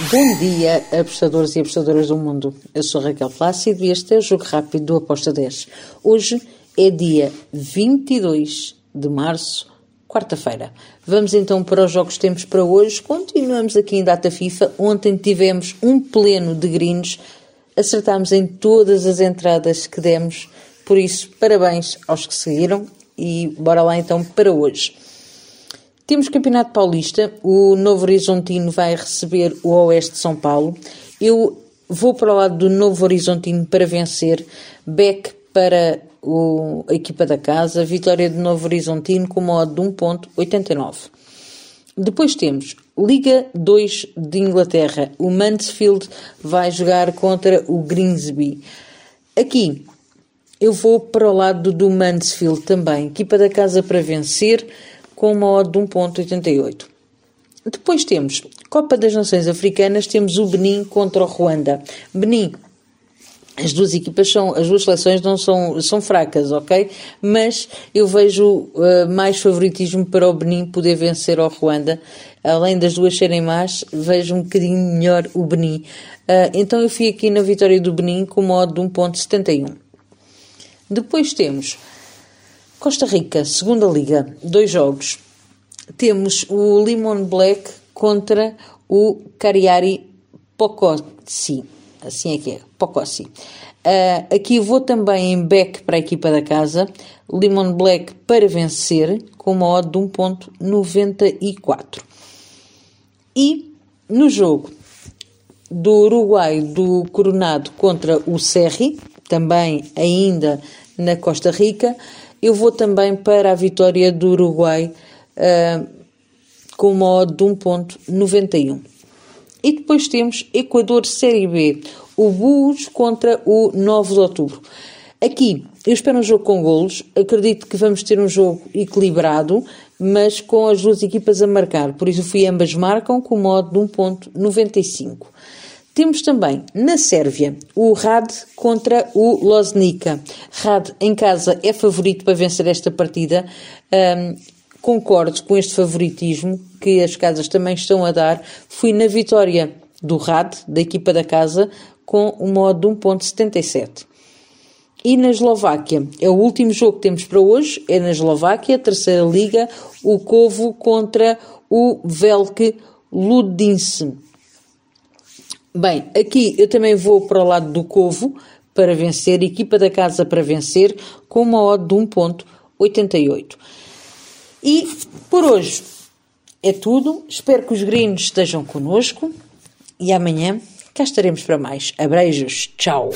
Bom dia, apostadores e apostadoras do mundo. Eu sou Raquel Plácido e este é o Jogo Rápido do Aposta 10. Hoje é dia 22 de março, quarta-feira. Vamos então para os jogos que temos para hoje. Continuamos aqui em data FIFA. Ontem tivemos um pleno de greens. Acertámos em todas as entradas que demos. Por isso, parabéns aos que seguiram e bora lá então para hoje. Temos Campeonato Paulista, o Novo Horizontino vai receber o Oeste de São Paulo. Eu vou para o lado do Novo Horizontino para vencer, Beck para o, a equipa da casa, vitória do Novo Horizontino com modo de 1.89. Depois temos Liga 2 de Inglaterra, o Mansfield vai jogar contra o Greensby. Aqui eu vou para o lado do Mansfield também, equipa da casa para vencer, com uma odd de 1.88. Depois temos Copa das Nações Africanas, temos o Benin contra o Ruanda. Benin, as duas equipas são, as duas seleções não são, são fracas, ok? Mas eu vejo uh, mais favoritismo para o Benin poder vencer ao Ruanda. Além das duas serem más, vejo um bocadinho melhor o Benin. Uh, então eu fui aqui na vitória do Benin com uma odd de 1.71. Depois temos Costa Rica, segunda liga, dois jogos. Temos o Limon Black contra o Cariari Pocossi. Assim é que é, Pocossi. Uh, aqui vou também em back para a equipa da casa. Limon Black para vencer, com uma odd de 1.94. E no jogo do Uruguai do Coronado contra o Serri, também ainda na Costa Rica, eu vou também para a vitória do Uruguai uh, com uma odd de 1.91. E depois temos Equador Série B, o Bulls contra o 9 de outubro. Aqui, eu espero um jogo com golos, acredito que vamos ter um jogo equilibrado, mas com as duas equipas a marcar, por isso fui ambas marcam com modo de 1.95. Temos também na Sérvia o Rad contra o Loznica. Rad em casa é favorito para vencer esta partida. Um, concordo com este favoritismo que as casas também estão a dar. Fui na vitória do Rad, da equipa da casa, com um modo de 1.77. E na Eslováquia, é o último jogo que temos para hoje, é na Eslováquia, terceira liga, o Kovo contra o Velk Ludince. Bem, aqui eu também vou para o lado do Covo para vencer, equipa da casa para vencer, com uma odd de 1.88. E por hoje é tudo. Espero que os gringos estejam connosco e amanhã cá estaremos para mais. Abreijos. Tchau.